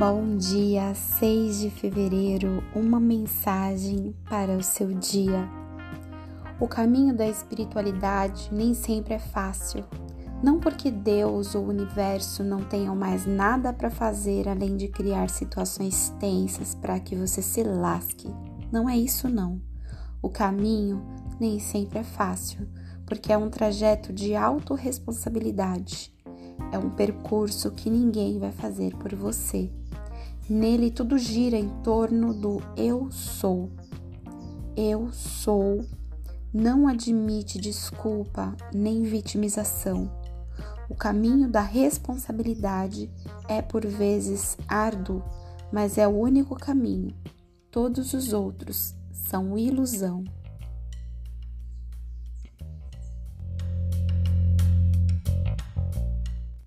Bom dia, 6 de fevereiro, uma mensagem para o seu dia. O caminho da espiritualidade nem sempre é fácil. Não porque Deus ou o universo não tenham mais nada para fazer além de criar situações tensas para que você se lasque. Não é isso, não. O caminho nem sempre é fácil, porque é um trajeto de autorresponsabilidade. É um percurso que ninguém vai fazer por você. Nele tudo gira em torno do eu sou. Eu sou não admite desculpa nem vitimização. O caminho da responsabilidade é por vezes árduo, mas é o único caminho. Todos os outros são ilusão.